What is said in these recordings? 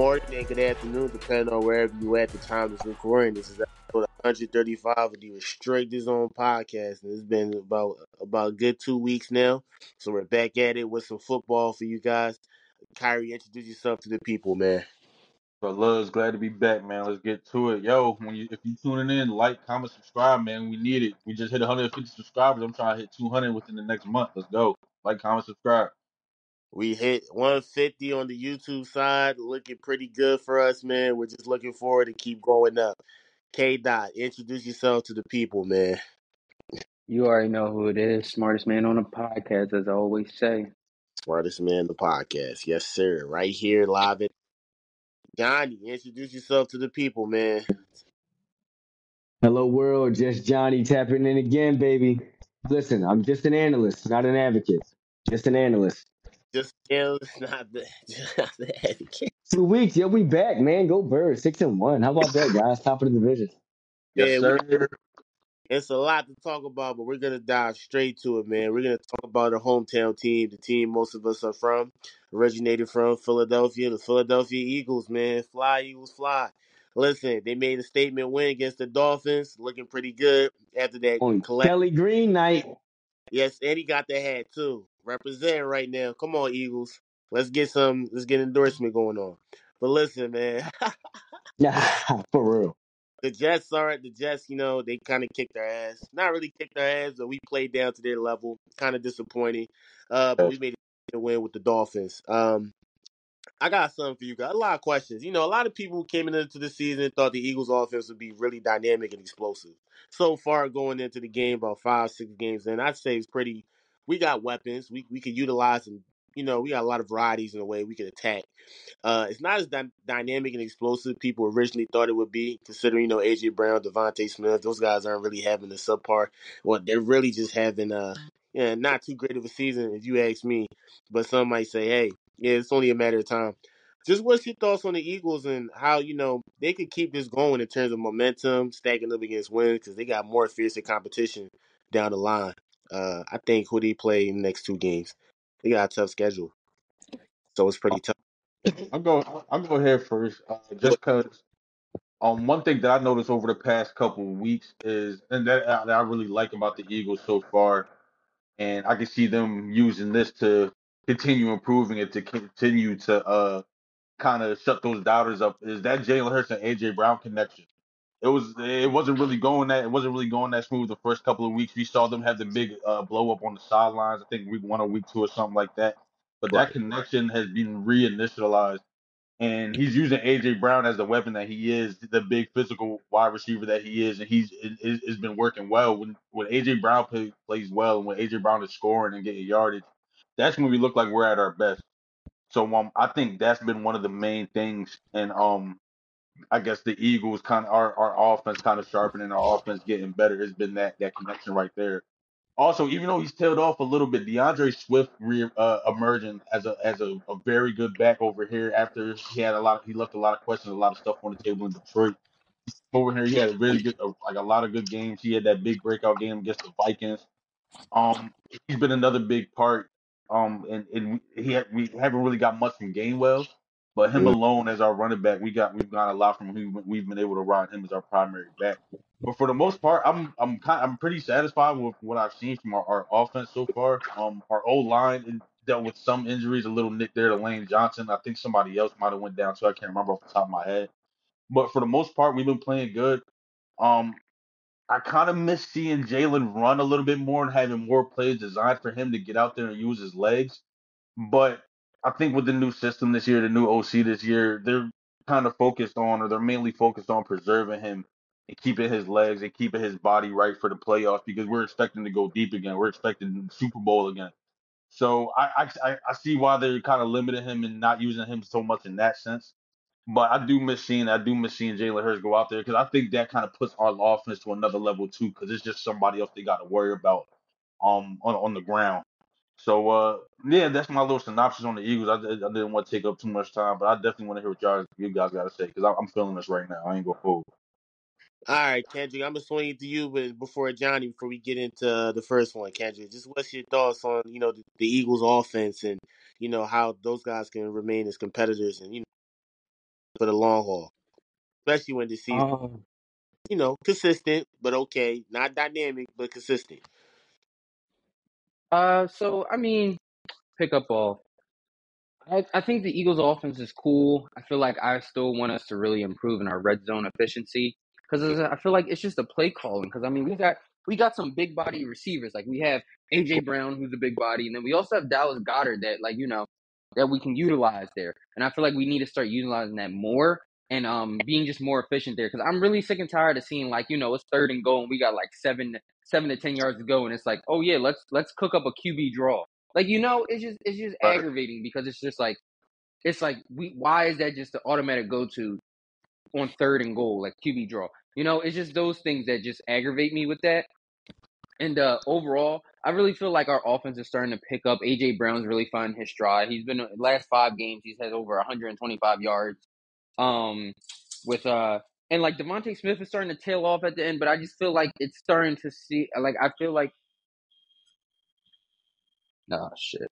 morning and good afternoon, depending on wherever you at the time this recording. This is episode 135 of the Restricted Zone podcast, and it's been about about a good two weeks now. So we're back at it with some football for you guys. Kyrie, introduce yourself to the people, man. But Luz, glad to be back, man. Let's get to it. Yo, when you if you tuning in, like, comment, subscribe, man. We need it. We just hit 150 subscribers. I'm trying to hit 200 within the next month. Let's go. Like, comment, subscribe. We hit 150 on the YouTube side, looking pretty good for us, man. We're just looking forward to keep going up. K Dot, introduce yourself to the people, man. You already know who it is. Smartest man on the podcast, as I always say. Smartest man in the podcast. Yes, sir. Right here, live at Johnny. Introduce yourself to the people, man. Hello, world. Just Johnny tapping in again, baby. Listen, I'm just an analyst, not an advocate. Just an analyst. Just tell it's not the, just not the etiquette. Two weeks, yo, we back, man. Go Birds, six and one. How about that, guys? Top of the division. Yes, Man, we- sir. It's a lot to talk about, but we're gonna dive straight to it, man. We're gonna talk about our hometown team, the team most of us are from, originated from Philadelphia, the Philadelphia Eagles, man. Fly Eagles, fly. Listen, they made a statement win against the Dolphins, looking pretty good after that On collect. Kelly Green night. Yes, and he got the hat too. Representing right now. Come on, Eagles. Let's get some. Let's get endorsement going on. But listen, man. For real. the Jets are the Jets. You know they kind of kicked their ass. Not really kicked their ass, but we played down to their level. Kind of disappointing. Uh, but we made a win with the Dolphins. Um, I got something for you guys. A lot of questions. You know, a lot of people came into the season thought the Eagles' offense would be really dynamic and explosive. So far, going into the game, about five, six games, and I'd say it's pretty. We got weapons. We we could utilize and you know we got a lot of varieties in the way we could attack. Uh, it's not as dy- dynamic and explosive people originally thought it would be, considering you know AJ Brown, DeVonta Smith. Those guys aren't really having the subpar. Well, they're really just having uh, yeah, not too great of a season if you ask me. But some might say, hey, yeah, it's only a matter of time. Just what's your thoughts on the Eagles and how you know they could keep this going in terms of momentum, stacking up against wins because they got more fiercer competition down the line. Uh, I think who they play in the next two games, they got a tough schedule, so it's pretty tough. I'm go. I'll go ahead first, uh, just because. Um, one thing that I noticed over the past couple of weeks is, and that, uh, that I really like about the Eagles so far, and I can see them using this to continue improving it, to continue to uh kind of shut those doubters up, is that Jalen Hurts and AJ Brown connection. It was it wasn't really going that it wasn't really going that smooth the first couple of weeks. We saw them have the big uh, blow up on the sidelines. I think week one or week two or something like that. But Right. that connection has been reinitialized, and he's using AJ Brown as the weapon that he is, the big physical wide receiver that he is, and he's it, it's been working well. When when AJ Brown play, plays well, and when AJ Brown is scoring and getting yardage, that's when we look like we're at our best. So um, I think that's been one of the main things, and um, I guess the Eagles kind of our our offense kind of sharpening, our offense getting better. It's been that that connection right there. Also, even though he's tailed off a little bit, D'Andre Swift re, uh, emerging as a as a, a very good back over here after he had a lot, of, he left a lot of questions, a lot of stuff on the table in Detroit. Over here, he had a really good, uh, like a lot of good games. He had that big breakout game against the Vikings. Um, he's been another big part. Um, and, and he we haven't really got much from Gainwell, but him alone as our running back, we got we've got a lot from him. We've been able to ride him as our primary back. But for the most part, I'm I'm kind I'm pretty satisfied with what I've seen from our, our offense so far. Um, our old line dealt with some injuries, a little nick there to Lane Johnson. I think somebody else might have went down, so I can't remember off the top of my head. But for the most part, we've been playing good. Um, I kind of miss seeing Jalen run a little bit more and having more plays designed for him to get out there and use his legs. But I think with the new system this year, the new OC this year, they're kind of focused on, or they're mainly focused on preserving him and keeping his legs and keeping his body right for the playoffs because we're expecting to go deep again. We're expecting Super Bowl again. So I I, I see why they're kind of limiting him and not using him so much in that sense. But I do miss seeing I do miss seeing Jalen Hurts go out there because I think that kind of puts our offense to another level too because it's just somebody else they got to worry about um on on the ground. So uh yeah, that's my little synopsis on the Eagles. I, I didn't want to take up too much time, but I definitely want to hear what y'all you guys got to say because I'm feeling this right now. I ain't gonna hold. All right, Kendrick, I'm gonna swing it to you, but before Johnny, before we get into uh, the first one, Kendrick, just what's your thoughts on you know the, the Eagles' offense and you know how those guys can remain as competitors and you know for the long haul, especially when the season, Um, you know, consistent but okay, not dynamic but consistent. Uh, so I mean, pick up ball. I, I think the Eagles' offense is cool. I feel like I still want us to really improve in our red zone efficiency because I feel like it's just a play calling. Because I mean, we got we got some big body receivers. Like we have AJ Brown, who's a big body, and then we also have Dallas Goedert that, like you know, that we can utilize there. And I feel like we need to start utilizing that more and um being just more efficient there. Because I'm really sick and tired of seeing like you know it's third and goal and we got like seven seven to ten yards to go, and it's like oh yeah, let's let's cook up a QB draw. Like you know, it's just it's just Right. aggravating because it's just like it's like we why is that just the automatic go to on third and goal like QB draw? You know, it's just those things that just aggravate me with that. And uh overall, I really feel like our offense is starting to pick up. AJ Brown's really finding his stride. He's been last five games, he's had over 125 yards. Um, with uh, and like DeVonta Smith is starting to tail off at the end, but I just feel like it's starting to see. Like I feel like, oh shit.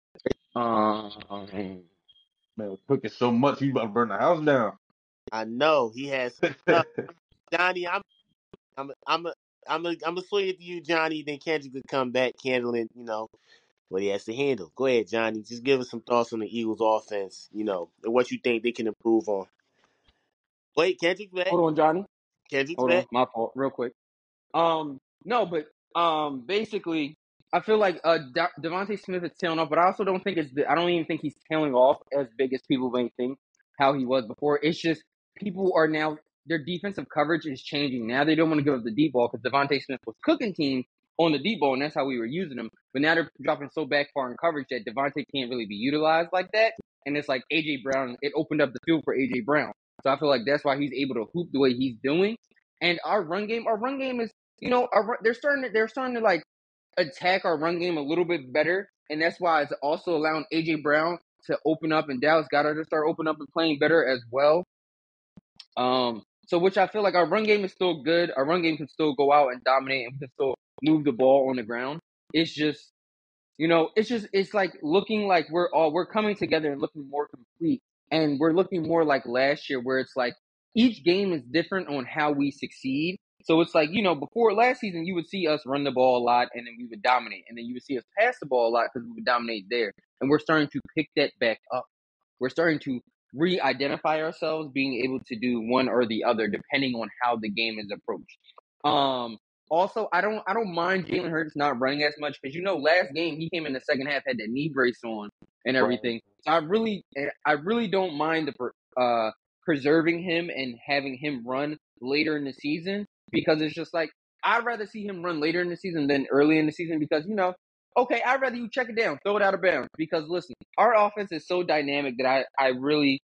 Um, Man, we're cooking so much, he's about to burn the house down. I know he has some. Johnny, I'm, I'm, I'm, a, I'm, a, I'm gonna swing it to you, Johnny. Then Kendrick could come back handling, you know, what he has to handle. Go ahead, Johnny. Just give us some thoughts on the Eagles' offense, you know, and what you think they can improve on. Wait, Kendrick back. hold on, Johnny. Kendrick's Hold on, back. my fault. Real quick. Um, no, but um, basically, I feel like uh De- DeVonta Smith is tailing off, but I also don't think it's. I don't even think he's tailing off as big as people may think how he was before. It's just people are now their defensive coverage is changing. Now they don't want to give up the deep ball because DeVonta Smith was cooking teams on the deep ball, and that's how we were using him. But now they're dropping so back far in coverage that DeVonta can't really be utilized like that. And it's like AJ Brown. It opened up the field for AJ Brown. So I feel like that's why he's able to hoop the way he's doing. And our run game, our run game is, you know, our, they're starting to, they're starting to like attack our run game a little bit better, and that's why it's also allowing AJ Brown to open up and Dallas Goedert to start opening up and playing better as well. Um, so which I feel like our run game is still good. Our run game can still go out and dominate, and we can still move the ball on the ground. It's just, you know, it's just it's like looking like we're all we're coming together and looking more complete, and we're looking more like last year, where it's like each game is different on how we succeed. So it's like, you know, before last season, you would see us run the ball a lot and then we would dominate. And then you would see us pass the ball a lot because we would dominate there. And we're starting to pick that back up. We're starting to re identify ourselves being able to do one or the other depending on how the game is approached. Um, also, I don't I don't mind Jalen Hurts not running as much because you know last game he came in the second half had that knee brace on and everything. So I really I really don't mind the uh preserving him and having him run later in the season because it's just like I'd rather see him run later in the season than early in the season because you know okay I'd rather you check it down throw it out of bounds because listen our offense is so dynamic that I I really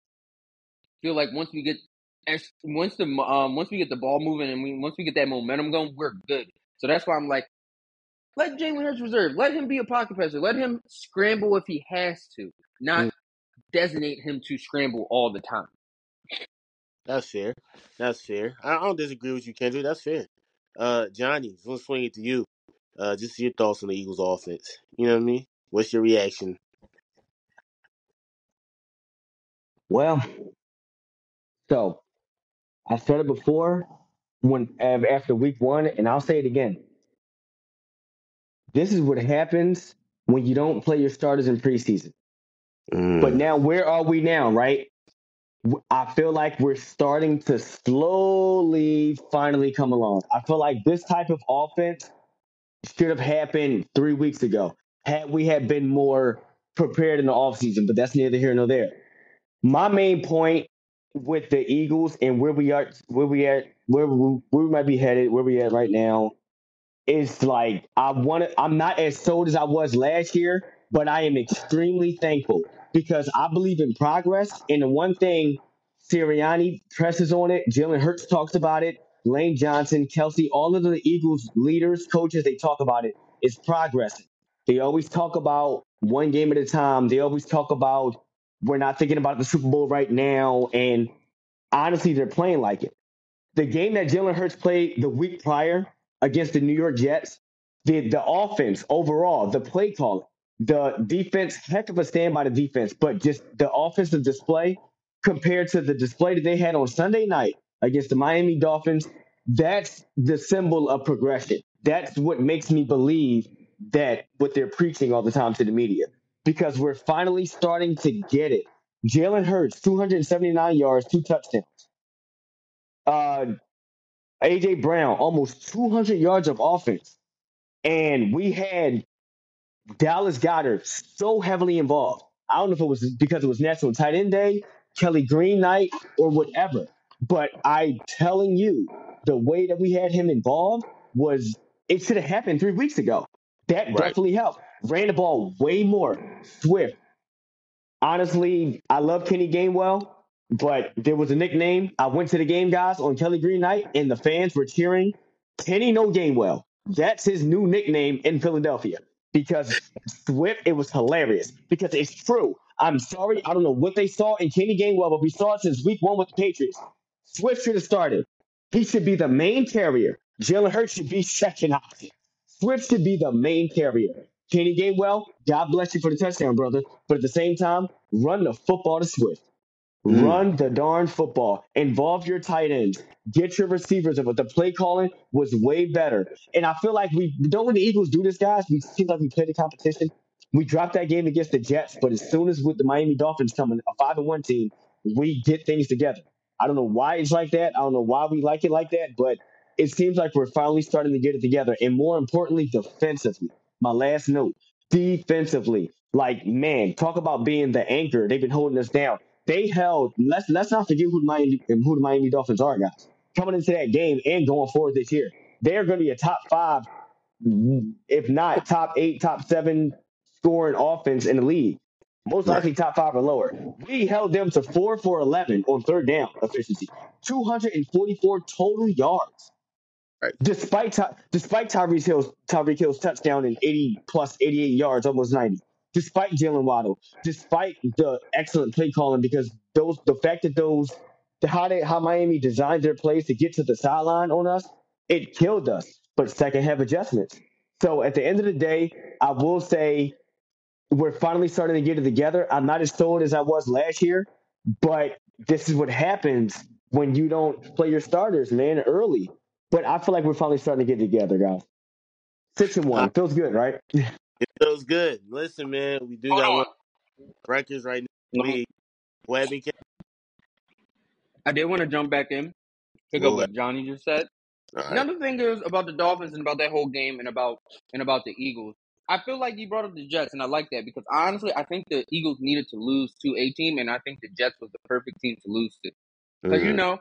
feel like once we get once the um once we get the ball moving and we once we get that momentum going we're good so that's why I'm like let Jalen Hurts reserve let him be a pocket passer let him scramble if he has to not Mm. designate him to scramble all the time. That's fair. That's fair. I I don't disagree with you, Kendrick. That's fair. Uh, Johnny, I'm gonna swing it to you. Uh, just your thoughts on the Eagles' offense. You know what I mean? What's your reaction? Well, so I said it before when after week one, and I'll say it again. This is what happens when you don't play your starters in preseason. But Mm, now, where are we now, right? I feel like we're starting to slowly finally come along. I feel like this type of offense should have happened three weeks ago had we had been more prepared in the offseason, but that's neither here nor there. My main point with the Eagles and where we are, where we at, where we, where we might be headed, where we at right now, is like I want to. I'm not as sold as I was last year, but I am extremely thankful because I believe in progress. And the one thing Sirianni presses on it, Jalen Hurts talks about it, Lane Johnson, Kelce, all of the Eagles leaders, coaches, they talk about it. it. Is progressing. They always talk about one game at a time. They always talk about we're not thinking about the Super Bowl right now, and honestly, they're playing like it the game that Jalen Hurts played the week prior against the New York Jets, the the offense overall, the play call, the defense, heck of a stand by the defense, but just the offensive display compared to the display that they had on Sunday night against the Miami Dolphins, that's the symbol of progression. That's what makes me believe that what they're preaching all the time to the media because we're finally starting to get it. Jalen Hurts, 279 yards, two touchdowns. Uh, AJ Brown, almost 200 yards of offense. And we had Dallas Goedert so heavily involved. I don't know if it was because it was National Tight End Day, Kelly Green night, or whatever. But I telling you, the way that we had him involved was it should have happened three weeks ago. That Right. definitely helped. Ran the ball way more. Swift. Honestly, I love Kenny Gainwell, but there was a nickname. I went to the game, guys, on Kelly Green night, and the fans were cheering Kenny No Gainwell. That's his new nickname in Philadelphia because Swift, it was hilarious because it's true. I'm sorry, I don't know what they saw in Kenny Gainwell, but we saw it since week one with the Patriots. Swift should have started. He should be the main carrier. Jalen Hurts should be second option. Swift should be the main carrier. Kenny Gainwell, God bless you for the touchdown, brother. But at the same time, run the football to Swift. Mm. Run the darn football. Involve your tight ends. Get your receivers. But the play calling was way better. And I feel like we don't when the Eagles do this, guys. We seem like we play the competition. We dropped that game against the Jets, but as soon as with the Miami Dolphins coming, a five and one team, we get things together. I don't know why it's like that. I don't know why we like it like that, but it seems like we're finally starting to get it together. And more importantly, defensively. My last note defensively. Like, man, talk about being the anchor. They've been holding us down. They held, let's let's not forget who the Miami who the Miami Dolphins are, guys. Coming into that game and going forward this year. They're gonna be a top five, if not top eight, top seven scoring offense in the league. Most likely top five or lower. We held them to four for eleven on third down efficiency. 244 total yards Right. despite despite Tyreek Hill's Tyreek Hill's touchdown and 80 plus 88 yards, almost 90. Despite Jaylen Waddle, despite the excellent play calling, because those the fact that those the how they how Miami designed their plays to get to the sideline on us, it killed us. But second half adjustments. So at the end of the day, I will say we're finally starting to get it together. I'm not as sold as I was last year, but this is what happens when you don't play your starters, man, early. But I feel like we're finally starting to get together, guys. Six and one Uh, feels good, right? it feels good. Listen, man, we do Hold got on. one records right now in the No, league. Go ahead, I did want to jump back in, pick Go up ahead. what Johnny just said. All right. Another thing is about the Dolphins and about that whole game and about and about the Eagles. I feel like you brought up the Jets, and I like that because honestly, I think the Eagles needed to lose to a team, and I think the Jets was the perfect team to lose to because you Mhm. know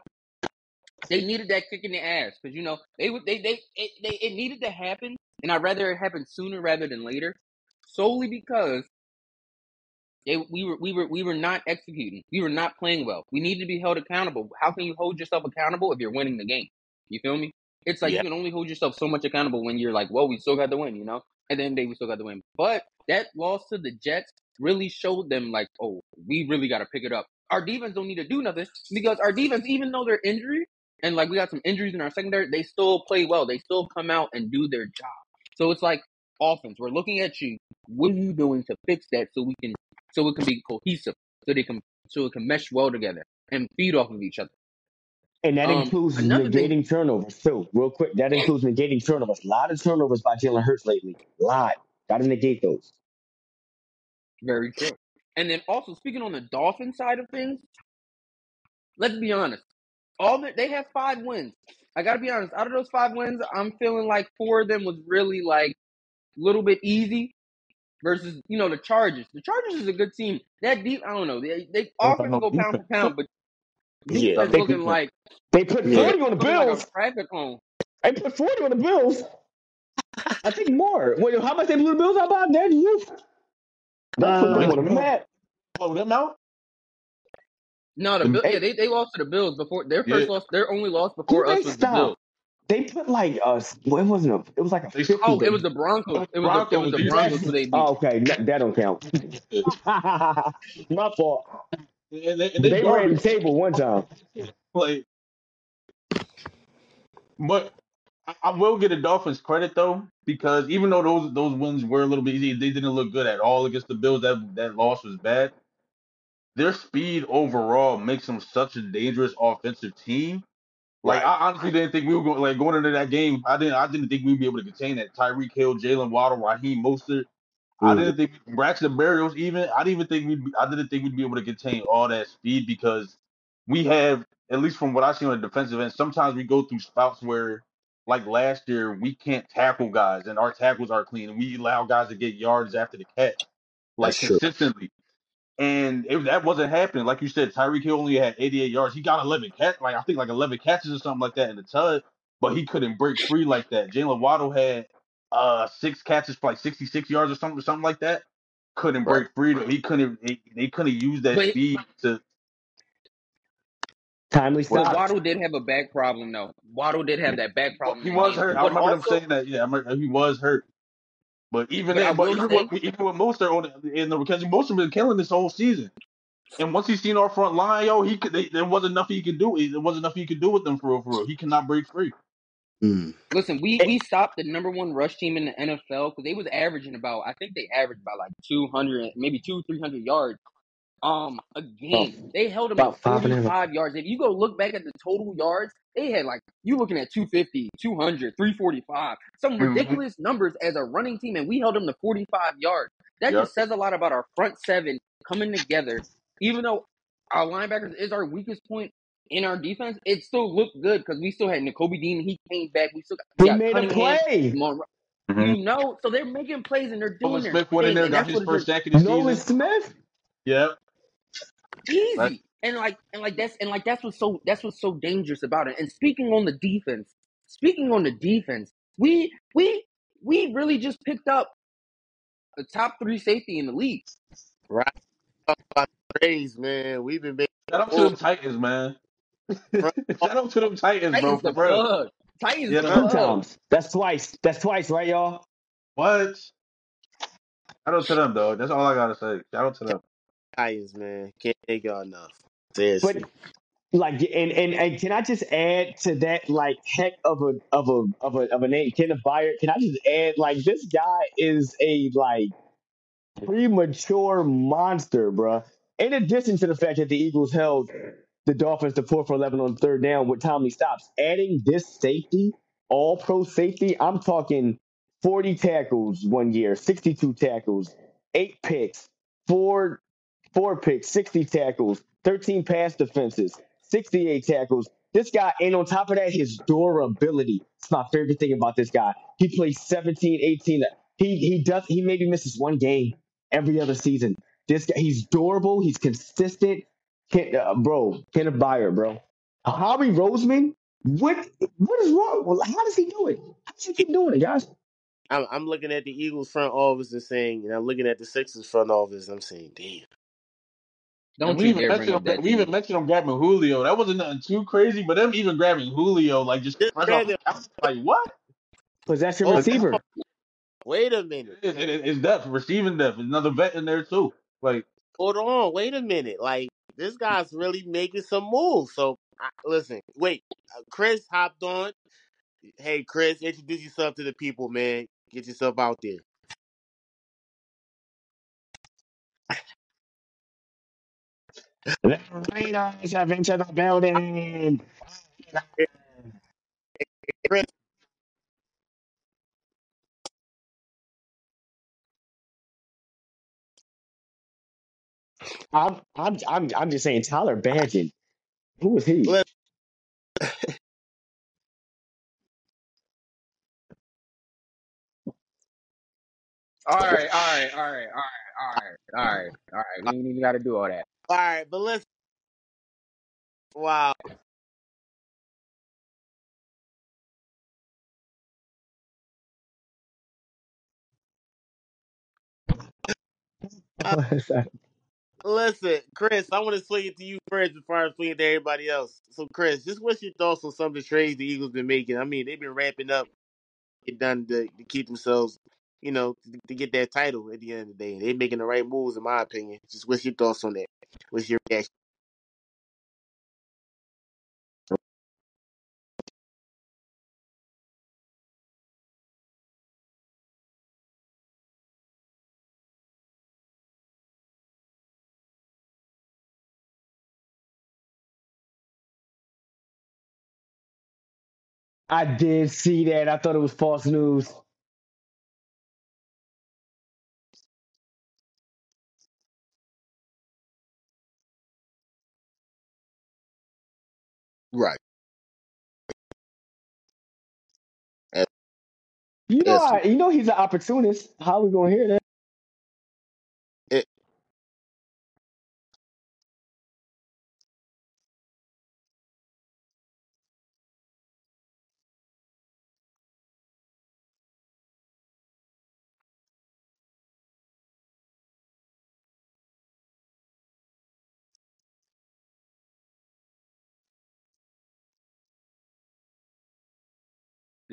they needed that kick in the ass because you know they would they they it, they it needed to happen, and I'd rather it happen sooner rather than later, solely because they we were we were we were not executing, we were not playing well. We need to be held accountable. How can you hold yourself accountable if you're winning the game? You feel me? It's like Yeah. you can only hold yourself so much accountable when you're like, well, we still got to win, you know. At the end of the day, we still got to win. But that loss to the Jets really showed them like, oh, we really got to pick it up. Our defense don't need to do nothing because our defense, even though they're injured and like we got some injuries in our secondary, they still play well. They still come out and do their job. So it's like offense. We're looking at you. What are you doing to fix that so we can so it can be cohesive, so they can so it can mesh well together and feed off of each other. And that Um, includes another thing, negating turnovers too. Real quick, that includes negating turnovers. A lot of turnovers by Jalen Hurts lately. A lot. Got to negate those. very true. And then also speaking on the Dolphin side of things, let's be honest. All the, they have five wins. I gotta be honest. Out of those five wins, I'm feeling like four of them was really like little bit easy versus you know the Chargers. The Chargers is a good team. That deep, I don't know. They they They don't got offense no go pound for pound, but Yeah. They looking like they put Yeah. forty on the looking like Bills. a traffic cone. They put forty on the Bills. I think more. Wait, how much they blew the Bills out by? That roof. That put Uh, them Wait, on the the Bills map. blow them out? No, the The- Bill, yeah, they, they lost to the Bills before their Yeah. first loss. Their only loss before they us was the Bills. Stopped? They put like uh, well, it wasn't a. It was like a They fifty. Oh, it was the Broncos. It was the, it Broncos. was the Broncos guys, who they beat. Oh, okay, no, that don't count. My fault. and they, and But they they ran the table one time. Like, but I, I will get the Dolphins credit though, because even though those those wins were a little bit easy, they didn't look good at all against the Bills. That that loss was bad. their speed overall makes them such a dangerous offensive team. Like Right. I honestly didn't think we were going like going into that game. I didn't I didn't think we'd be able to contain that Tyreek Hill, Jaylen Waddle, Raheem Mostert. I Mhm. didn't think Braxton Berrios even. I didn't even think we. I didn't think we'd be able to contain all that speed because we have, at least from what I see on the defensive end, sometimes we go through spouts where, like last year, we can't tackle guys and our tackles are clean and we allow guys to get yards after the catch, like That's true. Consistently. And if that wasn't happening, like you said, Tyreek Hill only had 88 yards. He got 11 catch, like I think like 11 catches or something like that in the tug, but he couldn't break free like that. Jaylen Waddle had uh six catches for like 66 yards or something, something like that. Couldn't break free. He couldn't. They, they couldn't use that But speed to. Timely but stop. Waddle did have a back problem though. Waddle did have that back problem. He was hurt. I But remember them also, saying that. Yeah, I remember, he was hurt. But even but but even with, even with Mostert on the- in the because Mostert been killing this whole season. And once he's seen our front line, yo, he could. They, there wasn't nothing he could do. There wasn't nothing he could do with them for real. For real, he cannot break free. Mm. listen, we we stopped the number one rush team in the NFL because they was averaging about. I think they averaged about like two hundred, maybe two three hundred yards. Um, a game. They held them About at five and a half. 45 yards. If you go look back at the total yards, they had like, you looking at 250, 200, 345, some Mhm. ridiculous numbers as a running team, and we held them to 45 yards. That Yep. just says a lot about our front seven coming together. Even though our linebackers is our weakest point in our defense, it still looked good because we still had Nakobe Dean. He came back. We still got, we He got made a play. Monroe. Mhm. You know, so they're making plays and they're doing Nolan Smith went in there, got his first sack of the Nolan season. Smith. Yep. Easy. Right. And like and like that's and like that's what's so that's what's so dangerous about it. And speaking on the defense, speaking on the defense, we we we really just picked up the top three safety in the league. Right. Talk about praise, man. We've been making Shout out to them Titans, man. front Shout out to them Titans, bro. Titans For the Titans Yeah. the Two times. That's twice. That's twice, right, y'all? What? Shout out to them, dog. That's all I gotta say. Shout out to them. Titans, man. Can't thank y'all enough. But like, and, and and can I just add to that, like, heck of a of a of a of a name, Kenneth Byard? Can I just add, like, this guy is a like premature monster, bruh. In addition to the fact that the Eagles held the Dolphins to four for eleven on third down with timely stops, adding this safety, all pro safety, I'm talking forty tackles one year, sixty-two tackles, eight picks, four four picks, 60 tackles, 13 pass defenses, 68 tackles. This guy, and on top of that, his durability. It's my favorite thing about this guy. He plays 17, 18. He he does he maybe misses one game every other season. This guy, he's durable, he's consistent. Ken, uh, bro, Kenneth Byard, bro. Howie Roseman, what what is wrong? How does he do it? How does he keep doing it, guys? I'm, I'm looking at the Eagles front office and saying, and I'm looking at the Sixers front office. And I'm saying, damn. Don't And we you even dare bring mentioned up them, we even mentioned them grabbing Julio. That wasn't nothing too crazy, but them even grabbing Julio, like just Just fresh off. them. I was like, what? Possession Hold receiver. on. Wait a minute. It, it, it's depth, receiving depth. Another vet in there too. Like, Hold on. Wait a minute. Like, this guy's really making some moves. So, I, listen, wait. Uh, Chris hopped on. Hey, Chris, introduce yourself to the people, man. Get yourself out there. The Raiders have entered the building. Chris, I'm I'm I'm I'm just saying Tyler Badgett. Who is he? look, All right, all right, all right, all right, all right, all right, all right. We ain't even got to do all that. All right, but listen. Wow. Uh, listen, Chris, I want to swing it to you first before I swing it to everybody else. So, Chris, just what's your thoughts on some of the trades the Eagles been making? I mean, they've been ramping up, get done to, to keep themselves, you know, to, to get that title at the end of the day. They're making the right moves, in my opinion. Just what's your thoughts on that? was your reaction? I did see that. I thought it was false news. Right. You know, I, you know he's an opportunist. How we gonna hear that?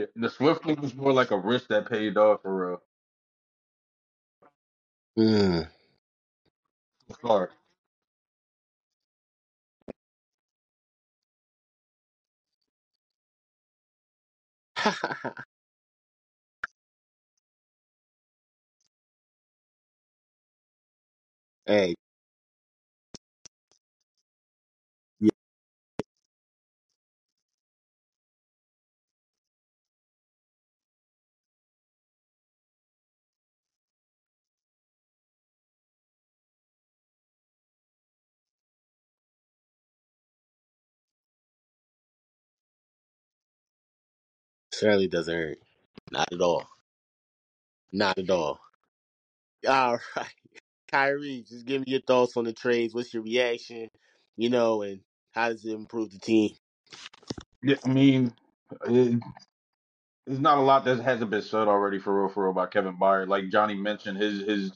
Yeah, the Swift was more like a risk that paid off for real. mm. Sorry. hey, certainly doesn't hurt. Not at all. Not at all. All right. Kyrie, just give me your thoughts on the trades. What's your reaction? You know, and how does it improve the team? Yeah, I mean, it, there's not a lot that hasn't been said already for real, for real about Kevin Byard. Like Johnny mentioned, his his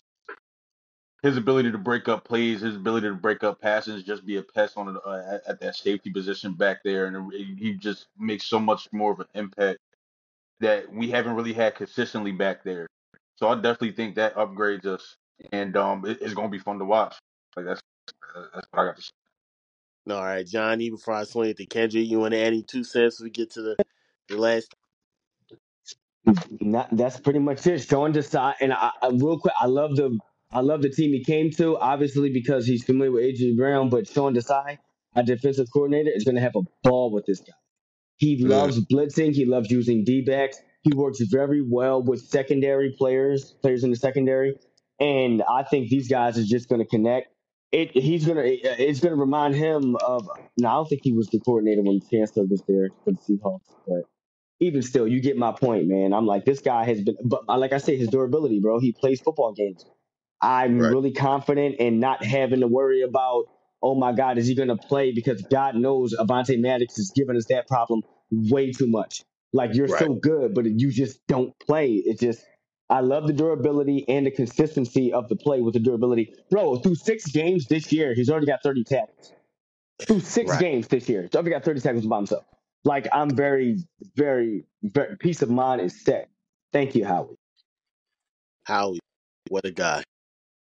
his ability to break up plays, his ability to break up passes, just be a pest on uh, at, at that safety position back there, and he just makes so much more of an impact that we haven't really had consistently back there. So I definitely think that upgrades us, and um, it, it's gonna be fun to watch. Like that's that's what I got to say. All right, Johnny, before I swing it to Kendrick, you want to add any two cents we get to the, the last? Not, that's pretty much it. Sean Desai, and I, I real quick, I love the I love the team he came to. Obviously because he's familiar with AJ Brown, but Sean Desai, our defensive coordinator, is going to have a ball with this guy. He Mm, loves blitzing. He loves using D backs. He works very well with secondary players, players in the secondary, and I think these guys are just going to connect. It, he's gonna. It's gonna remind him of. Now I don't think he was the coordinator when Chancellor was there for the Seahawks, but even still, you get my point, man. I'm like, this guy has been, but like I say, his durability, bro. He plays football games. I'm right, really confident in not having to worry about, oh my God, is he going to play? Because God knows Avonte Maddox has given us that problem way too much. Like, you're right, so good, but you just don't play. It just, I love the durability and the consistency of the play with the durability. Bro, through six games this year, he's already got 30 tackles through six right. games this year. he's already got 30 tackles by himself. Like I'm very, very, very peace of mind is set. Thank you, Howie. Howie, what a guy.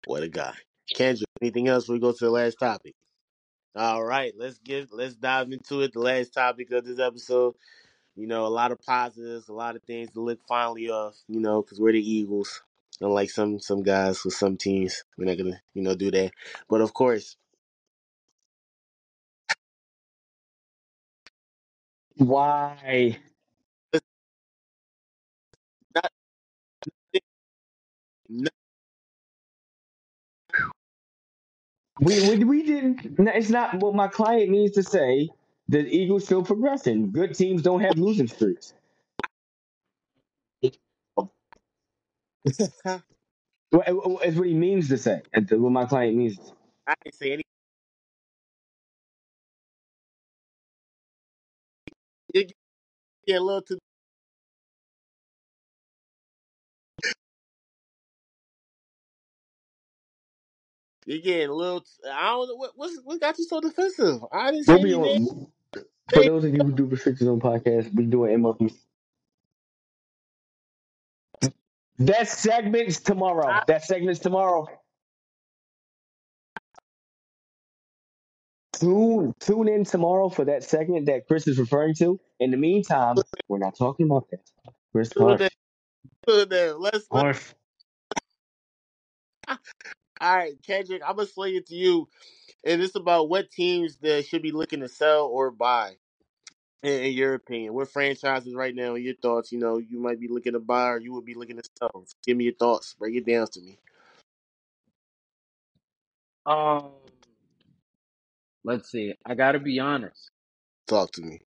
What a guy. Kendrick, anything else we go to the last topic? All right, let's get let's dive into it. The last topic of this episode. You know, a lot of positives, a lot of things to look finally off. You know, because we're the Eagles. Unlike some some guys with some teams, we're not gonna you know do that. But of course, Why? We, we we didn't. It's not what my client needs to say. The Eagles still progressing. Good teams don't have losing streaks. It's what he means to say. and What my client means. To say. I didn't say any. You're a little too. You're getting a little. T- I don't know what what's, what got you so defensive. I didn't say We'll be any on. For those of you who do restrictions on podcasts, we doing MLB. That segment's tomorrow. I, That segment's tomorrow. Tune tune in tomorrow for that segment that Chris is referring to. In the meantime, we're not talking about that. Chris tune in, Harsh. tune in. Let's let. Harsh. All right, Kendrick, I'm gonna sling it to you, and it's about what teams that should be looking to sell or buy. In, in your opinion, what franchises right now? In your thoughts, you know, you might be looking to buy, or you would be looking to sell. Give me your thoughts. Break it down to me. Um, let's see. I gotta be honest. Talk to me.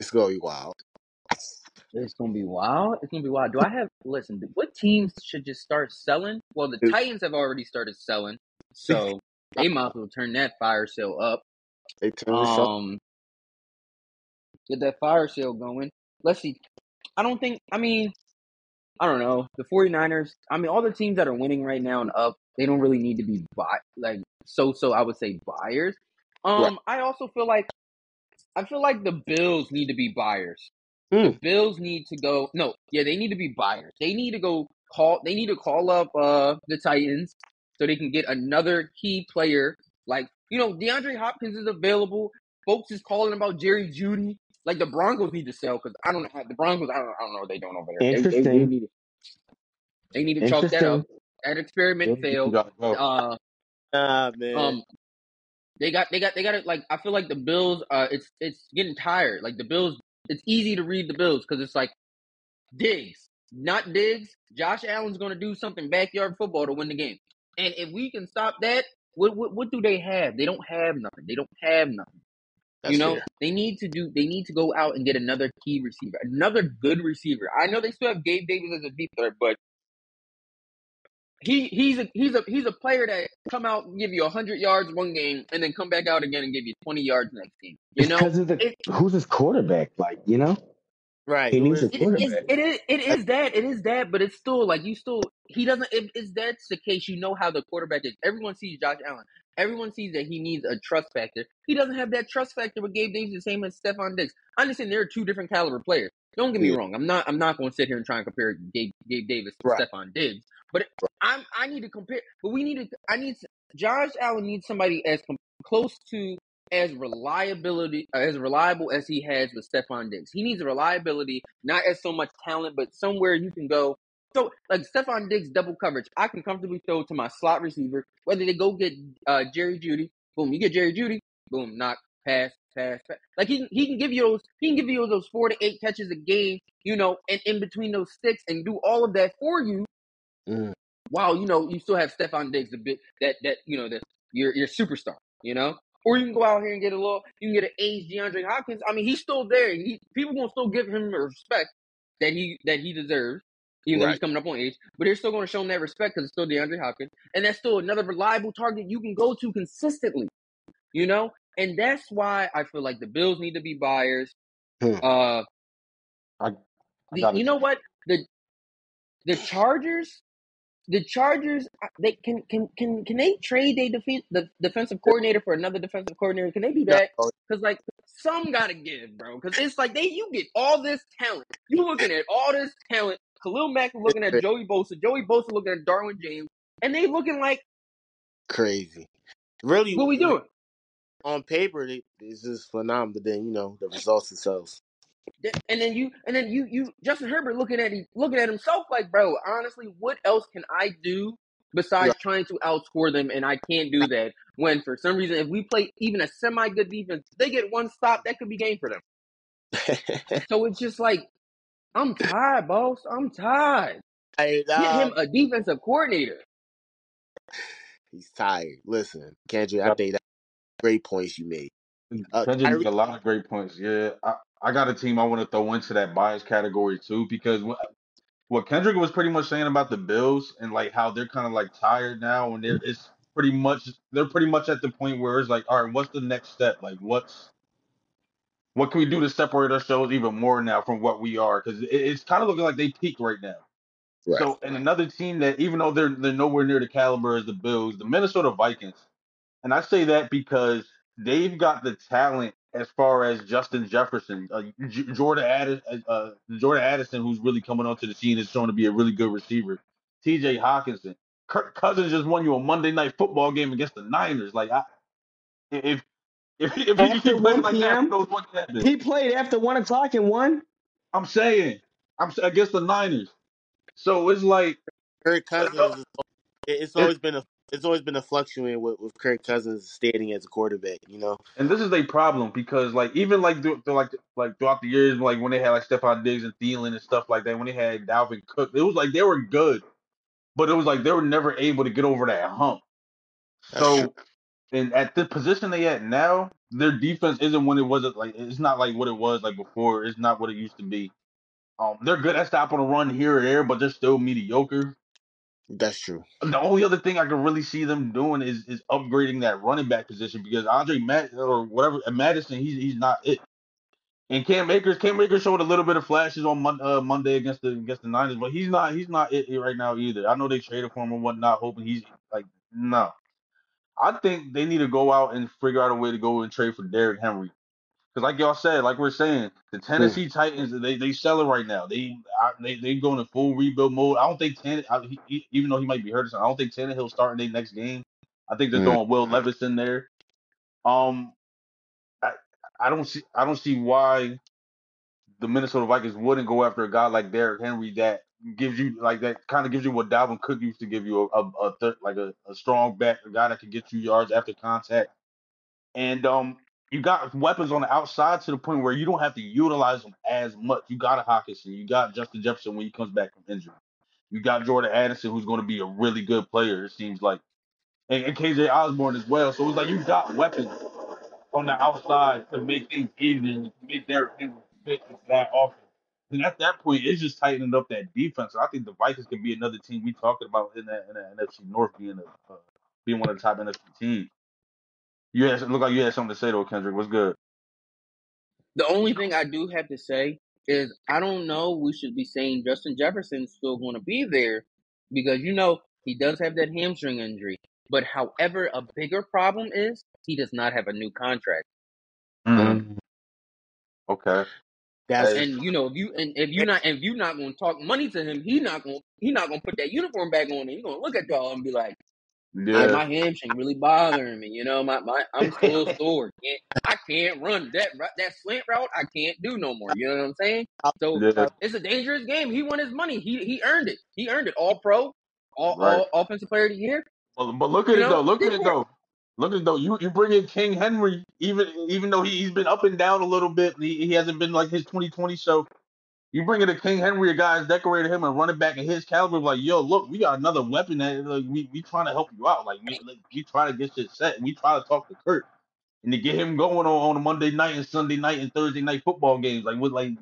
It's gonna be wild. It's gonna be wild. It's gonna be wild. Do I have listen? What teams should just start selling? Well, the Titans have already started selling, so they might as well turn that fire sale up. They turn. Um, get that fire sale going. Let's see. I don't think. I mean, I don't know. The 49ers. I mean, all the teams that are winning right now and up, they don't really need to be buy like so. So I would say buyers. Um, Right. I also feel like I feel like the Bills need to be buyers. The Bills need to go. No, yeah, they need to be buyers. They need to go call. They need to call up uh the Titans so they can get another key player. Like you know, DeAndre Hopkins is available. Folks is calling about Jerry Jeudy. Like the Broncos need to sell because I don't know how the Broncos. I don't, I don't know what they doing over there. They- They, they, Interesting. need to, they need to chalk that up. Interesting. That experiment You failed. go. Uh, Ah man. um, they got they got they got it. Like I feel like the Bills. Uh, it's it's getting tired. Like the Bills. It's easy to read the Bills because it's like Diggs, not Diggs. Josh Allen's going to do something backyard football to win the game. And if we can stop that, what what, what do they have? They don't have nothing. They don't have nothing. That's you know, fair. they need to do. They need to go out and get another key receiver, another good receiver. I know they still have Gabe Davis as a deep threat, but he he's a he's a he's a player that come out and give you hundred yards one game and then come back out again and give you twenty yards next game. You It's know, because of the it, who's his quarterback. Like you know, Right. he needs is a it is quarterback. it is it is that it is that, but it's still like you still he doesn't. If, if that's the case, you know how the quarterback is. Everyone sees Josh Allen. Everyone sees that he needs a trust factor. He doesn't have that trust factor with Gabe Davis, the same as Stefon Diggs. I understand they're two different caliber players. Don't get me Yeah. wrong. I'm not. I'm not going to sit here and try and compare Gabe, Gabe Davis to Right. Stefon Diggs. But I'm. I need to compare. But we need to. I need. Josh Allen needs somebody as com- close to as reliability as reliable as he has with Stefon Diggs. He needs a reliability, not as so much talent, but somewhere you can go. So like Stefon Diggs double coverage, I can comfortably throw to my slot receiver. Whether they go get uh, Jerry Jeudy, boom, you get Jerry Jeudy, boom, knock, pass, pass, pass. Like he he can give you those he can give you those four to eight catches a game, you know, and in between those sticks and do all of that for you. Mm. While you know you still have Stefon Diggs, a bit that that you know the your your superstar, you know. Or you can go out here and get a little, you can get an age DeAndre Hopkins. I mean, he's still there. He people gonna still give him the respect that he that he deserves, even though he's coming up on age. But they're still gonna show him that respect because it's still DeAndre Hopkins, and that's still another reliable target you can go to consistently. You know, and that's why I feel like the Bills need to be buyers. Hmm. Uh, I the, you know what the the Chargers the Chargers uh, they can can can can they trade they defeat the defensive coordinator for another defensive coordinator? Can they do that? Because like some gotta give, bro. Because it's like they you get all this talent. You looking at all this talent. Khalil Mack looking at Joey Bosa. Joey Bosa looking at Derwin James, and they looking like crazy. Really, what we doing? On paper, it- it's just phenomenal. But then you know the results themselves. Th- And then you and then you you Justin Herbert looking at he looking at himself like, bro, honestly, what else can I do besides Right. trying to outscore them? And I can't do that when for some reason if we play even a semi good defense, they get one stop, that could be game for them. So it's just like I'm tired, boss. I'm tired. hey, Get nah, him a defensive coordinator. he's tired. Listen, Kendrick, I think that's great points you made. Uh, Kendrick Kyrie, made a lot of great points. Yeah, I, I got a team I want to throw into that bias category too because what, what Kendrick was pretty much saying about the Bills and like how they're kind of like tired now and they're it's pretty much they're pretty much at the point where it's like all right, what's the next step? Like what's what can we do to separate ourselves even more now from what we are? Because it, it's kind of looking like they peaked right now. right? So, and another team that even though they're they're nowhere near the caliber as the Bills, the Minnesota Vikings, and I say that because they've got the talent as far as Justin Jefferson, uh, J- Jordan Addis, uh, uh, Jordan Addison, who's really coming onto the scene, is shown to be a really good receiver. T.J. Hockenson, Kirk Cousins just won you a Monday night football game against the Niners. Like, I, if if if he can After keep playing 1 like that, who p.m., knows what can he played after one o'clock and won. I'm saying, I'm s- against the Niners. So it's like. Kirk Cousins, is, it's always been a it's always been a fluctuating with, with Kirk Cousins standing as a quarterback. You know, And this is a problem because like even like through, through, like like throughout the years, like when they had like Stefon Diggs and Thielen and stuff like that, when they had Dalvin Cook, it was like they were good, but it was like they were never able to get over that hump. that's true. So and at the position they at now, their defense isn't what it wasn't like it's not like what it was like before. It's not what it used to be. Um, they're good at stopping a run here or there, but they're still mediocre. That's true. The only other thing I can really see them doing is is upgrading that running back position because Andre Matt or whatever Madison, he's he's not it. And Cam Akers, Cam Akers showed a little bit of flashes on Mon- uh, Monday against the against the Niners, but he's not he's not it, it right now either. I know they traded for him and whatnot, hoping he's like no. I think they need to go out and figure out a way to go and trade for Derrick Henry. Because like y'all said, like we're saying, the Tennessee Titans they they selling right now. They they they going in full rebuild mode. I don't think Tanner, I, he, even though he might be hurt, or something, I don't think Tannehill's starting their next game. I think they're Mm. throwing Will Levis in there. Um, I I don't see I don't see why the Minnesota Vikings wouldn't go after a guy like Derrick Henry that gives you like that kind of gives you what Dalvin Cook used to give you a a, a like a, a strong back, a guy that can get you yards after contact, and um you got weapons on the outside to the point where you don't have to utilize them as much. You got a Hockenson, you got Justin Jefferson when he comes back from injury, you got Jordan Addison who's going to be a really good player. It seems like, and, and KJ Osborn as well. So it's like you got weapons on the outside to make things to make Henry fit that offense. And at that point, it's just tightening up that defense. I think the Vikings can be another team we talking about in that in that NFC North being a uh, being one of the top NFC teams. You had look like you had something to say though, Kendrick. What's good? The only thing I do have to say is I don't know we should be saying Justin Jefferson's still going to be there because you know he does have that hamstring injury. But however, a bigger problem is he does not have a new contract. Mm, okay. That's And you know if you and if you're not if you're not going to talk money to him, he not going he not going to put that uniform back on. And he going to look at y'all and be like, "Hey, Yeah. my hamstring really bothering me. You know, my, my I'm still sore. Can't, I can't run that that slant route. I can't do no more. You know what I'm saying? So Yeah. it's a dangerous game. He won his money. He he earned it. He earned it. All pro, all, Right. all offensive player of the year. But, but look at You it know, though. Look at it though. Look at it though. You you bring in King Henry, even even though he, he's been up and down a little bit. He, he hasn't been like his 2020 show. You bring in a King Henry, a guy that's decorated him and running back in his caliber. Like, yo, look, we got another weapon that like, we we trying to help you out. Like, we like, we try to get shit set. We try to talk to Kirk and to get him going on, on a Monday night and Sunday night and Thursday night football games. Like, what like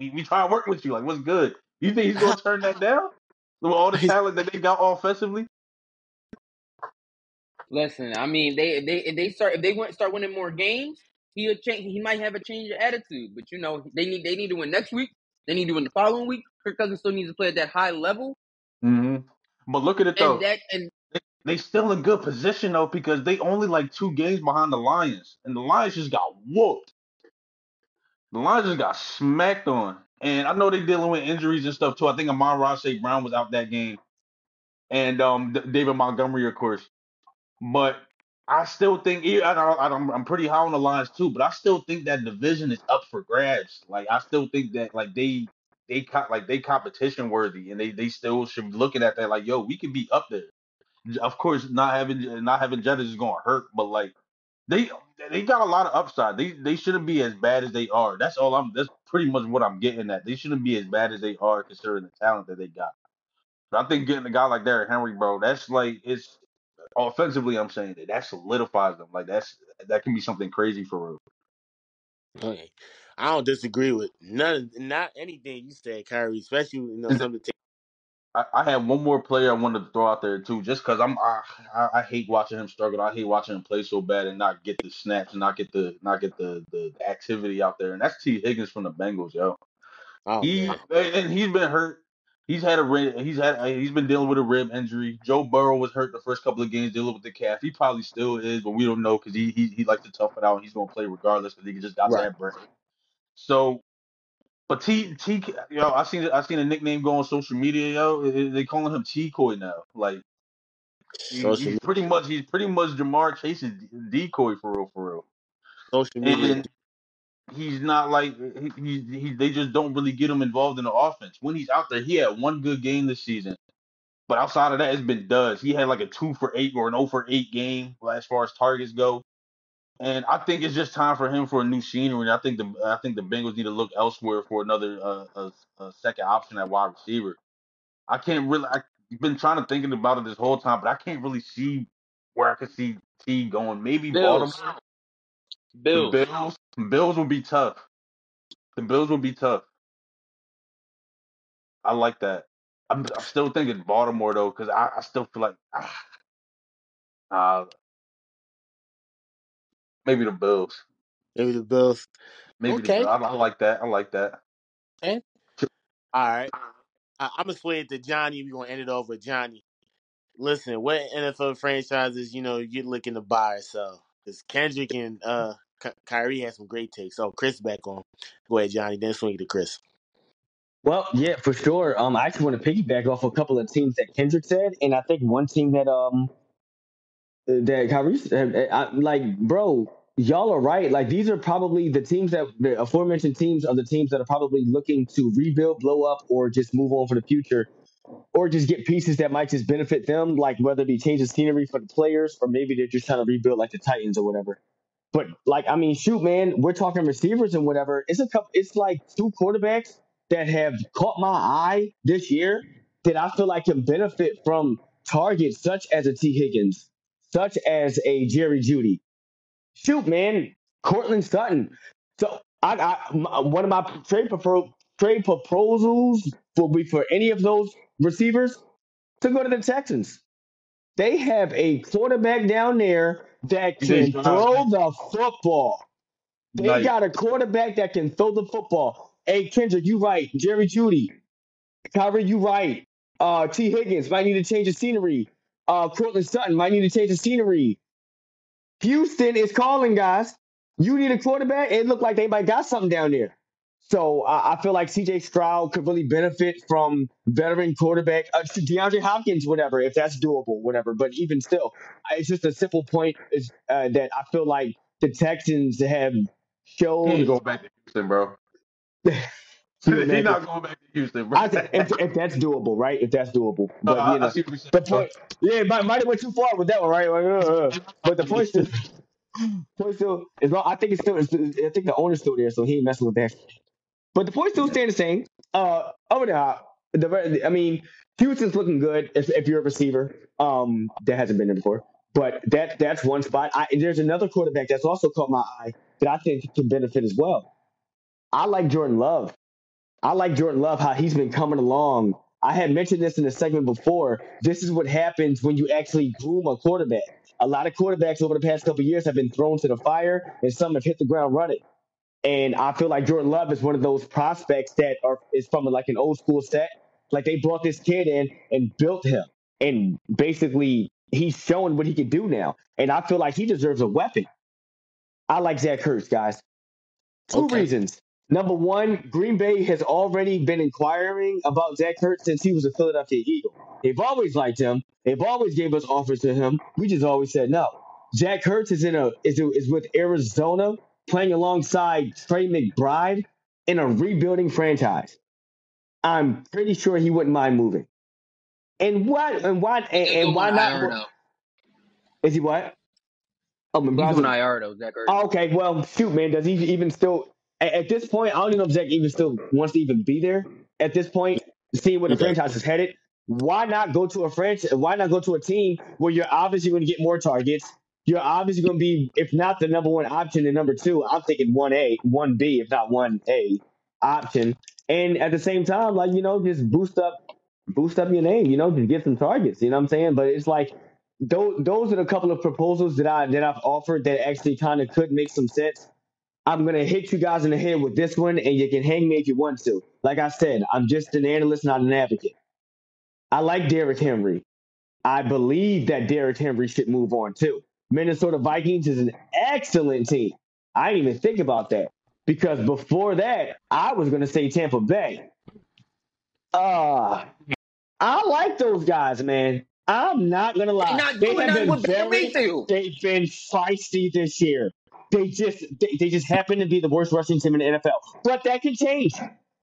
we, we try to work with you. Like, what's good? You think he's gonna turn that down? With all the talent that they got offensively? Listen, I mean, they they if they start if they went start winning more games, he'll change. He might have a change of attitude. But you know, they need they need to win next week. They need to win the following week. Kirk Cousins still needs to play at that high level, Mm-hmm. But look at it though. and that and they still in good position though because they only like two games behind the Lions, and the Lions just got whooped. The Lions just got smacked on, and I know they're dealing with injuries and stuff too. I think Amon-Ra St. Brown was out that game, and um David Montgomery, of course. But I still think I don't, I don't, I'm pretty high on the Lions too, but I still think that division is up for grabs. Like I still think that like they they like they competition worthy, and they they still should be looking at that like yo, we can be up there of course, not having not having Jettis is to hurt, but like they they got a lot of upside. They they shouldn't be as bad as they are. That's all I'm. That's pretty much what I'm getting at. They shouldn't be as bad as they are considering the talent that they got. But I think getting a guy like Derrick Henry, bro, that's like it's offensively. I'm saying that that solidifies them. Like that's that can be something crazy for real. Okay. I don't disagree with none, not anything you said, Kyrie. Especially you know And some of the. I, I have one more player I wanted to throw out there too, just because I'm I, I I hate watching him struggle. I hate watching him play so bad and not get the snaps and not get the not get the the activity out there. And that's Tee Higgins from the Bengals, yo. Oh He man, and he's been hurt. He's had a rib, he's had uh, he's been dealing with a rib injury. Joe Burrow was hurt the first couple of games dealing with the calf. He probably still is, but we don't know because he, he he likes to tough it out. and He's gonna play regardless because he just got right. that break. So but T T yo, I seen I seen a nickname go on social media, yo. They calling him T Coy now. Like Social he's pretty much he's pretty much Ja'Marr Chase's decoy for real, for real. social media. And he's not like he, he, he they just don't really get him involved in the offense. When he's out there, he had one good game this season, But outside of that, it's been duds. He had like a two for eight or an 0 for eight game as far as targets go. And I think it's just time for him for a new scenery. I think the I think the Bengals need to look elsewhere for another uh, a, a second option at wide receiver. I can't really. I've been trying to thinking about it this whole time, but I can't really see where I could see T going. Maybe Bills. Baltimore. The Bills. Bills. Will be tough. The Bills will be tough. I like that. I'm I'm still thinking Baltimore though, because I, I still feel like ah, uh, maybe the Bills. Maybe the Bills. Maybe the Bills. I, I like that. I like that. Okay. All right. I, I'm gonna sway it to Johnny. We're gonna end it off with Johnny. Listen, what NFL franchises, you know, you're looking to buy or sell? Because Kendrick and uh Ky- Kyrie had some great takes. So Chris back on. Go ahead, Johnny. Then swing to Chris. Well, yeah, for sure. Um, I actually want to piggyback off a couple of teams that Kendrick said, and I think one team that um that Kyrie said, I, like, bro, y'all are right. Like, these are probably the teams that the aforementioned teams are the teams that are probably looking to rebuild, blow up, or just move on for the future, or just get pieces that might just benefit them, like whether it be change of scenery for the players, or maybe they're just trying to rebuild like the Titans or whatever. But like, I mean, shoot, man, we're talking receivers and whatever. It's a couple. It's like two quarterbacks that have caught my eye this year that I feel like can benefit from targets such as a Tee Higgins, such as a Jerry Jeudy. Shoot, man, Courtland Sutton. So I, I my, one of my trade prefer, trade proposals will be for any of those receivers to go to the Texans. They have a quarterback down there that can throw the football. They got a quarterback that can throw the football. Hey, Kendrick, you right. Jerry Jeudy. Kyrie, you right. Uh, Tee Higgins might need to change the scenery. Uh, Courtland Sutton might need to change the scenery. Houston is calling, guys. You need a quarterback. It looked like they might got something down there. So I I feel like CJ Stroud could really benefit from veteran quarterback, uh, DeAndre Hopkins, whatever, if that's doable, whatever. But even still, it's just a simple point is uh, that I feel like the Texans have He ain't showed. going back to Houston, bro. He's not going back to Houston, bro. If, if that's doable, right? If that's doable, Uh, but I, you know, see what you're saying. the point, yeah, might might have went too far with that one, right? Like, uh, uh. But the point still, point still is long. I think it's still. I think the owner's still there, so he ain't messing with that. But the point still staying the same. Uh, over the the I mean, Houston's looking good if, if you're a receiver. Um, that hasn't been there before. But that that's one spot. I, there's another quarterback that's also caught my eye that I think can benefit as well. I like Jordan Love. I like Jordan Love, how he's been coming along. I had mentioned this in the segment before. This is what happens when you actually groom a quarterback. A lot of quarterbacks over the past couple years have been thrown to the fire, and some have hit the ground running. And I feel like Jordan Love is one of those prospects that are is from like an old school set. Like they brought this kid in and built him, and basically he's showing what he can do now. And I feel like he deserves a weapon. I like Zach Ertz, guys. Two Okay. reasons. Number one, Green Bay has already been inquiring about Zach Ertz since he was a Philadelphia Eagle. They've always liked him. They've always gave us offers to him. We just always said no. Zach Ertz is in a is, is with Arizona playing alongside Trey McBride in a rebuilding franchise. I'm pretty sure he wouldn't mind moving. And what and why and, and why not? Is he what? Oh, McBride's doing IR though, Zach Oh, okay. Well, shoot, man. Does he even still? At, at this point, I don't even know if Zach even still wants to even be there. At this point, seeing where the Okay. franchise is headed, why not go to a franchise? Why not go to a team where you're obviously going to get more targets? You're obviously going to be, if not the number one option, the number two, I'm thinking one A, one B, if not one A option. And at the same time, like you know, just boost up, boost up your name. You know, just get some targets. You know what I'm saying? But it's like those those are the couple of proposals that I that I've offered that actually kind of could make some sense. I'm gonna hit you guys in the head with this one, and you can hang me if you want to. Like I said, I'm just an analyst, not an advocate. I like Derrick Henry. I believe that Derrick Henry should move on too. Minnesota Vikings is an excellent team. I didn't even think about that because before that, I was gonna say Tampa Bay. Uh I like those guys, man. I'm not gonna lie. not They have been very, they've been feisty this year. They just they, they just happen to be the worst rushing team in the NFL. But that can change.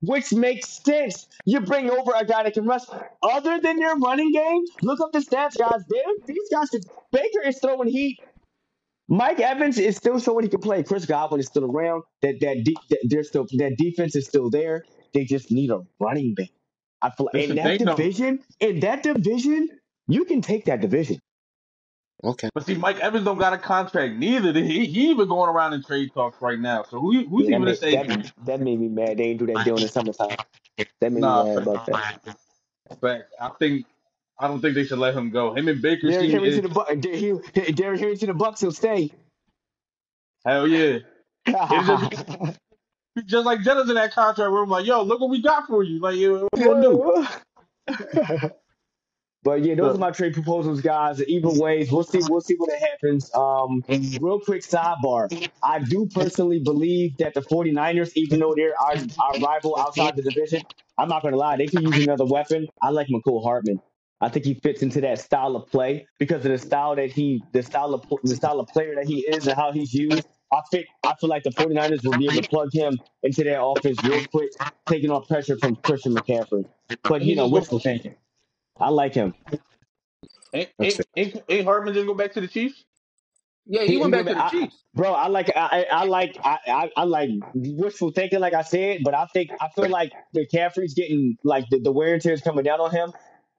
Which makes sense. You bring over a guy that can rush. Other than their running game, look up the stats, guys. They're, these guys, Baker is throwing heat. Mike Evans is still showing he can play. Chris Godwin is still around. That that, de- that they're still that defense is still there. They just need a running back. I feel in that division, in that division, you can take that division. Okay. But see, Mike Evans don't got a contract neither. He he even going around in trade talks right now. So who who's Yeah, even to say? that that made me mad. They didn't do that deal in the summertime. That made Nah, me mad about that. fact, fact. I think I don't think they should let him go. Him and Baker Derrick seem Henry to the Bucs. Derrick Henry to the Bucs. He'll stay. hell yeah. Just just like Jenna's in that contract where I'm like, yo, look what we got for you. Like, yo, what you gonna do? but yeah, those are my trade proposals, guys. Either ways, we'll see. We'll see what happens. Um, real quick sidebar. I do personally believe that the 49ers, even though they're our, our rival outside the division, I'm not gonna lie, they could use another weapon. I like Mecole Hardman. I think he fits into that style of play because of the style that he, the style of the style of player that he is and how he's used. I think I feel like the 49ers will be able to plug him into their offense real quick, taking off pressure from Christian McCaffrey. But you know, wishful thinking. I like him. ain't, ain't, ain't, ain't Hardman just go back to the Chiefs? Yeah, He- he went he back to go the I- Chiefs. Bro, I like I, I I like I, I I like wishful thinking, like I said, but I think I feel like McCaffrey's getting like the, the wear and tear is coming down on him.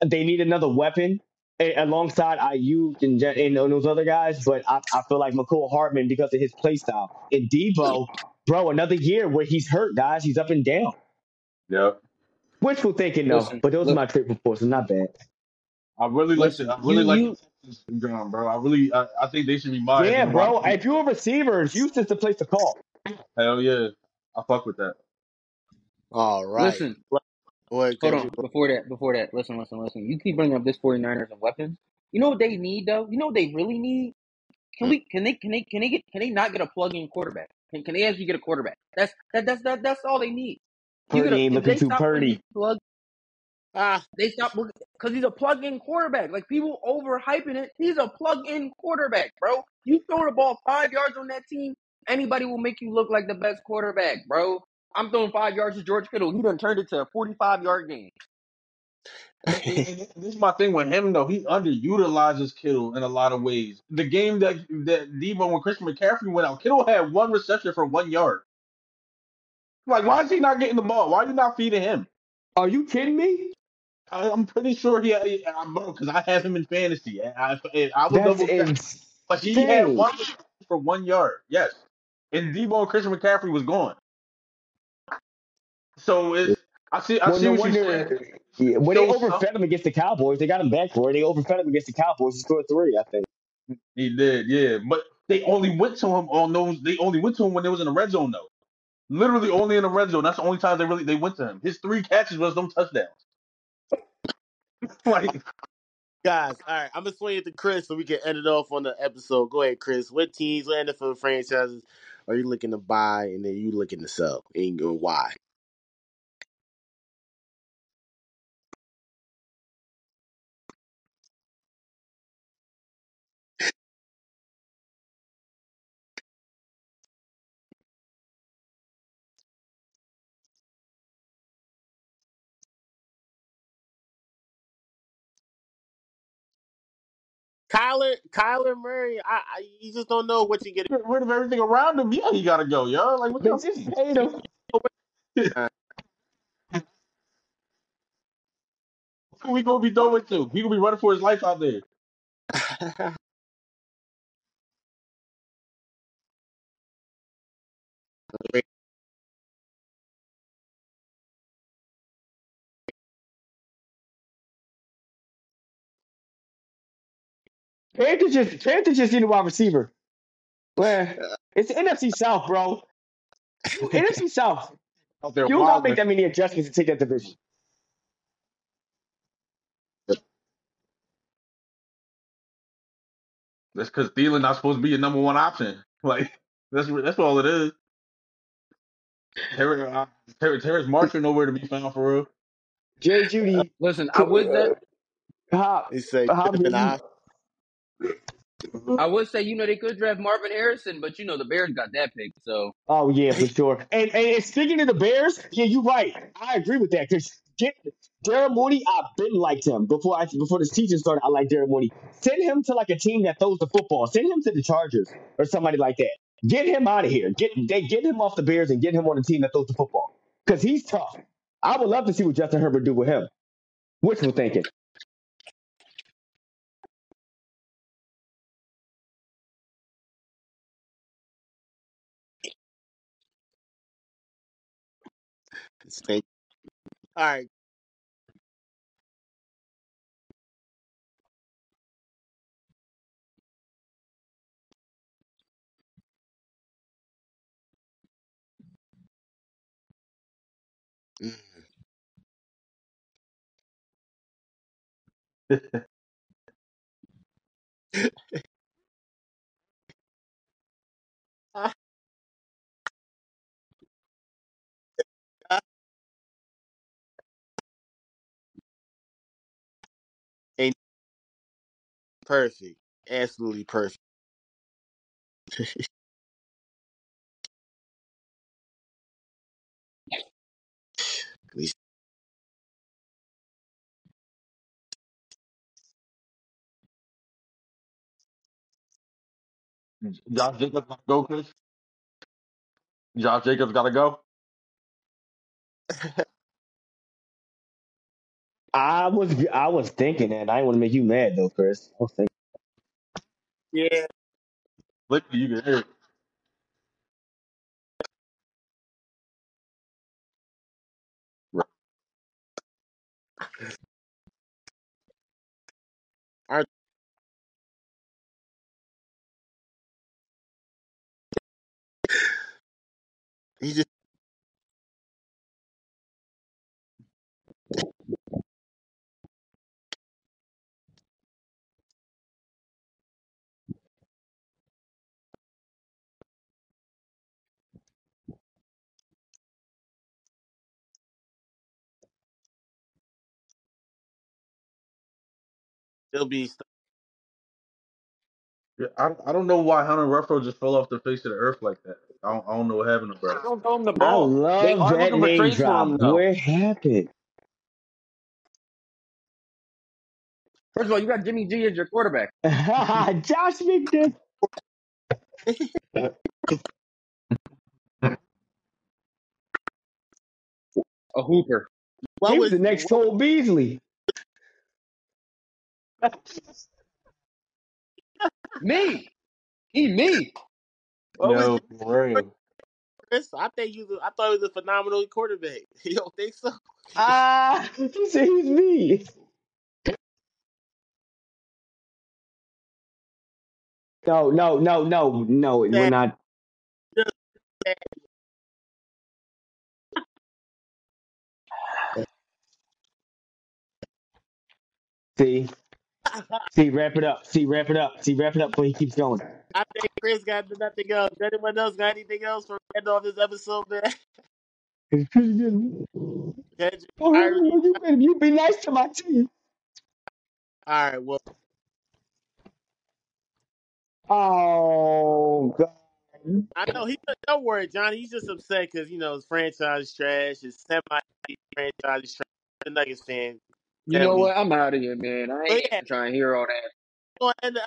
They need another weapon a- alongside Aiyuk and, Je- and those other guys, but I, I feel like Mecole Hardman because of his play style. And Deebo, bro, another year where he's hurt, guys. He's up and down. Yep. Wishful thinking, though. Listen, but those look- are my trade proposals. Not bad. I really like Listen, I really you- like you- the bro. I really I, I think they should be mine. yeah, bro. If you're a receiver, Houston's the place to call. Hell yeah. I fuck with that. All right. Listen, Go ahead, hold Casey. on. Before that, before that, listen, listen, listen. You keep bringing up this 49ers and weapons. You know what they need though? You know what they really need? Can we? Can they? Can they? Can they get? Can they not get a plug-in quarterback? Can, can they actually get a quarterback? That's that. That's that. That's all they need. You Purdy get a- ain't looking too stop purdy. Plug, Ah, they stop because he's a plug-in quarterback. Like people overhyping it. He's a plug-in quarterback, bro. You throw the ball five yards on that team, anybody will make you look like the best quarterback, bro. I'm throwing five yards to George Kittle. He done turned it to a 45 yard game. And- and this is my thing with him though. He underutilizes Kittle in a lot of ways. The game that that Deebo when Christian McCaffrey went out, Kittle had one reception for one yard. Like, why is he not getting the ball? Why are you not feeding him? Are you kidding me? I, I'm pretty sure he, uh I because I have him in fantasy. I, I, I will That's double check. insane. But he had one for one yard. Yes, and Deebo and Christian McCaffrey was gone. So it's I see I Well, see no what you're wonder. Yeah, when they So- overfed him against the Cowboys, they got him back for it. They overfed him against the Cowboys. He scored three, I think. He did, yeah. But they only went to him on those. They only went to him when they was in the red zone, though. Literally only in the red zone. That's the only time they really they went to him. His three catches was them touchdowns. like guys, all right. I'm gonna swing it to Chris so we can end it off on the episode. Go ahead, Chris. What teams, what NFL franchises are you looking to buy, and then you looking to sell, and why? Kyler, Kyler Murray. I, I, you just don't know what you get. get rid of everything around him. Yeah, he gotta go, yo. Like what They y'all just mean? paid him. Who we gonna be done with to? He gonna be running for his life out there. Panthers just Panthers just need a wide receiver. Well, uh, it's the NFC South, bro. NFC South. Oh, Out there You don't gotta make that many adjustments to take that division. That's because Thielen not supposed to be your number one option. Like that's that's all it is. Terry, uh, Terry, Terrace Marshall nowhere to be found for real. Jerry Jeudy. Uh, listen, I was that. How, He said how could have been many- I. I would say you know they could draft Marvin Harrison, but you know the Bears got that pick, so Oh yeah, for sure. And, and and speaking of the Bears, yeah, you're right. I agree with that because get Darren Mooney. I've been liked him before I before this season started. I like Darren Mooney. Send him to like a team that throws the football. Send him to the Chargers or somebody like that. Get him out of here. Get they get him off the Bears and get him on a team that throws the football because he's tough. I would love to see what Justin Herbert do with him. Wishful thinking. Thank- All right. Mm. perfect. Absolutely perfect. Josh Jacobs gotta go, Chris. Josh Jacobs gotta go. I was I was thinking that I didn't want to make you mad though, Chris. I was thinking. yeah. Look, you can hear it. Right. Aren't he just still be stuck? Yeah, I, I don't know why Hunter Renfrow just fell off the face of the earth like that. I don't, I don't know what happened to bro. don't throw him the I ball. They love are that looking for name trades for him drop. though. What happened? First of all, you got Jimmy G as your quarterback, Josh McDaniels. a hooper. What He was was the next what, Cole Beasley. Me, he me. what was Yo, for real. Chris? I think you. I thought he was a phenomenal quarterback. You don't think so? Ah, he said he's me. No, no, no, no, no. We're not. See, see, wrap it up. See, wrap it up. See, wrap it up before he keeps going. I think Chris got nothing else. Anyone else got anything else for end off this episode, man? It's pretty good. Oh, you, you be nice to my team. All right. Well, Oh God. I know he. Don't worry, Johnny. He's just upset because you know his franchise is trash. His semi franchise is trash. The Nuggets fan. You know what? I'm out of here, man. I ain't yeah, trying to hear all that. go ahead and-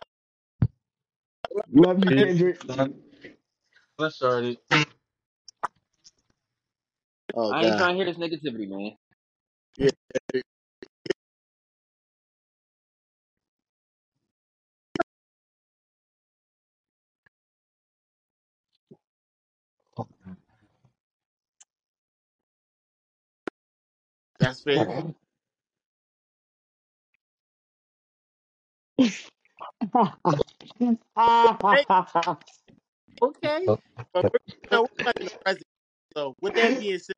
Love you, It's Kendrick. Let's start it. Oh I ain't God. trying to hear this negativity, man. Yeah. That's fair. Hey, okay. Oh. But we're, you know, we're stuck in the present. So with that being said,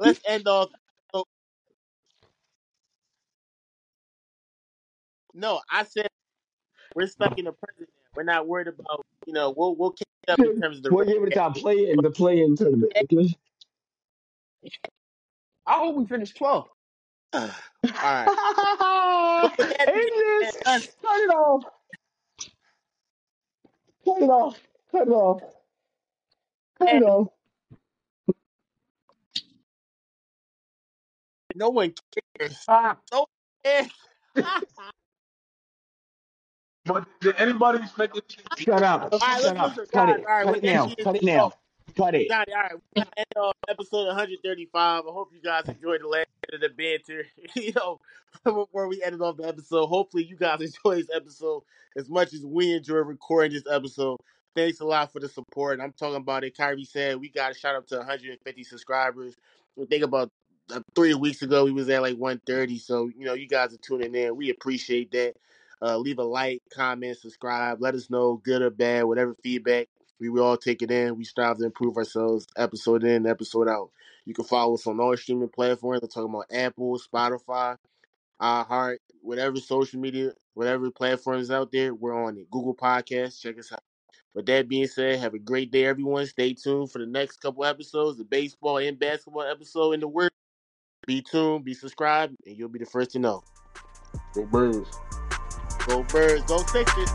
let's end off. So, no, I said we're stuck in the present now. We're not worried about you know we'll we'll catch up in terms of the what game of the time? Play in the play in tournament. The I hope we finish 12th. All right. So with that being End said, this. us Turn it off. Cut it off. Cut it off. Cut it off. No one cares. Ah. No one cares. But did anybody expect it? to- Shut up. all right, Shut let's up. listen. Cut Guys, it. all right, Cut it that now. Cut it now. Cut it. Johnny, all right, we're gonna end uh, episode 135. I hope you guys enjoyed the last bit of the banter. you know, where we ended off the episode. Hopefully, you guys enjoy this episode as much as we enjoy recording this episode. Thanks a lot for the support. I'm talking about it. Kyrie said we got a shout out to 150 subscribers. I think about uh, three weeks ago we was at like 130. So you know, you guys are tuning in. We appreciate that. Uh, leave a like, comment, subscribe. Let us know good or bad, whatever feedback. We will all take it in. We strive to improve ourselves episode in, episode out. You can follow us on all streaming platforms. I'm talking about Apple, Spotify, iHeart, whatever social media, whatever platforms out there, we're on it. Google Podcasts, check us out. With that being said, have a great day, everyone. Stay tuned for the next couple episodes, the baseball and basketball episode in the work. Be tuned, be subscribed, and you'll be the first to know. Go Birds. Go Birds, go Sixers.